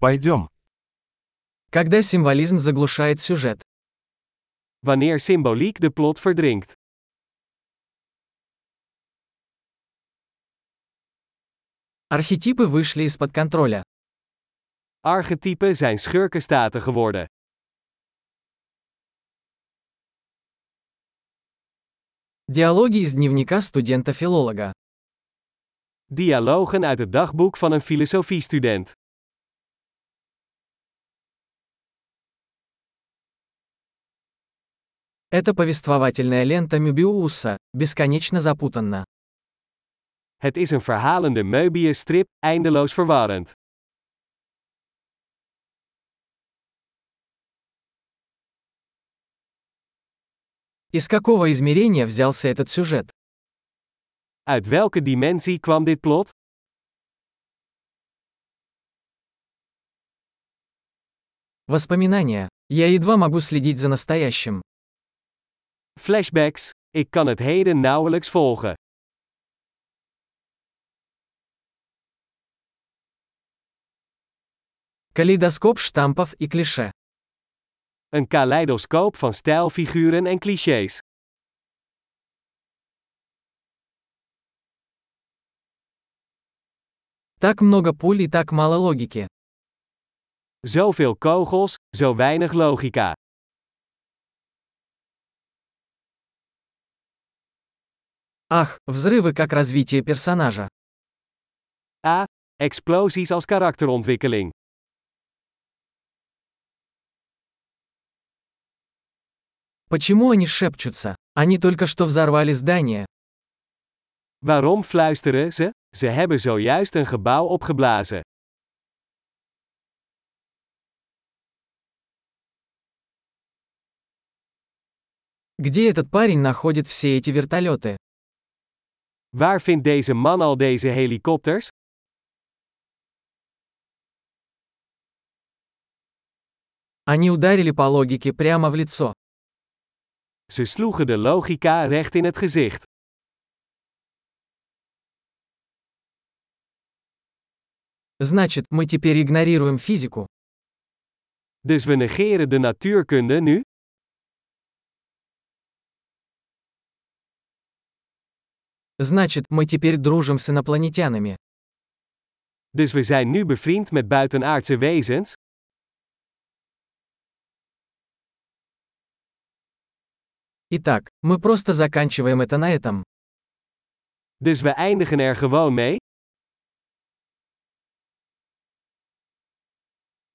Пойдем. Когда символизм заглушает сюжет. Wanneer symboliek de plot verdrinkt. Архетипы вышли из-под контроля. Archetypen zijn schurkenstaten geworden. Диалоги из дневника студента-филолога. Dialogen uit het dagboek van een filosofiestudent. Это повествовательная лента Мюбиуса, бесконечно запутанна. Het is een verhalende Möbius-strip, eindeloos verwarrend. Из какого измерения взялся этот сюжет? Uit welke dimensie kwam dit plot? Воспоминания. Я едва могу следить за настоящим. Flashbacks. Ik kan het heden nauwelijks volgen. Калейдоскоп штампов и клише. Een kaleidoscoop van stijlfiguren en clichés. Так много пуль и так мало логики. Zoveel kogels, zo weinig logica. Ах, взрывы как развитие персонажа. A. Explosies als karakterontwikkeling. Почему они шепчутся? Они только что взорвали здание. Waarom fluisteren ze? Ze hebben zojuist een gebouw opgeblazen. Где этот парень находит все эти вертолеты? Waar vindt deze man al deze helikopters? Они ударили по логике прямо в лицо. Ze sloegen de logica recht in het gezicht. Значит, мы теперь игнорируем физику. Dus we negeren de natuurkunde nu? Значит, мы теперь дружим с инопланетянами. Dus we zijn nu bevriend met buitenaardse wezens? Итак, мы просто заканчиваем это на этом. Dus we eindigen er gewoon mee?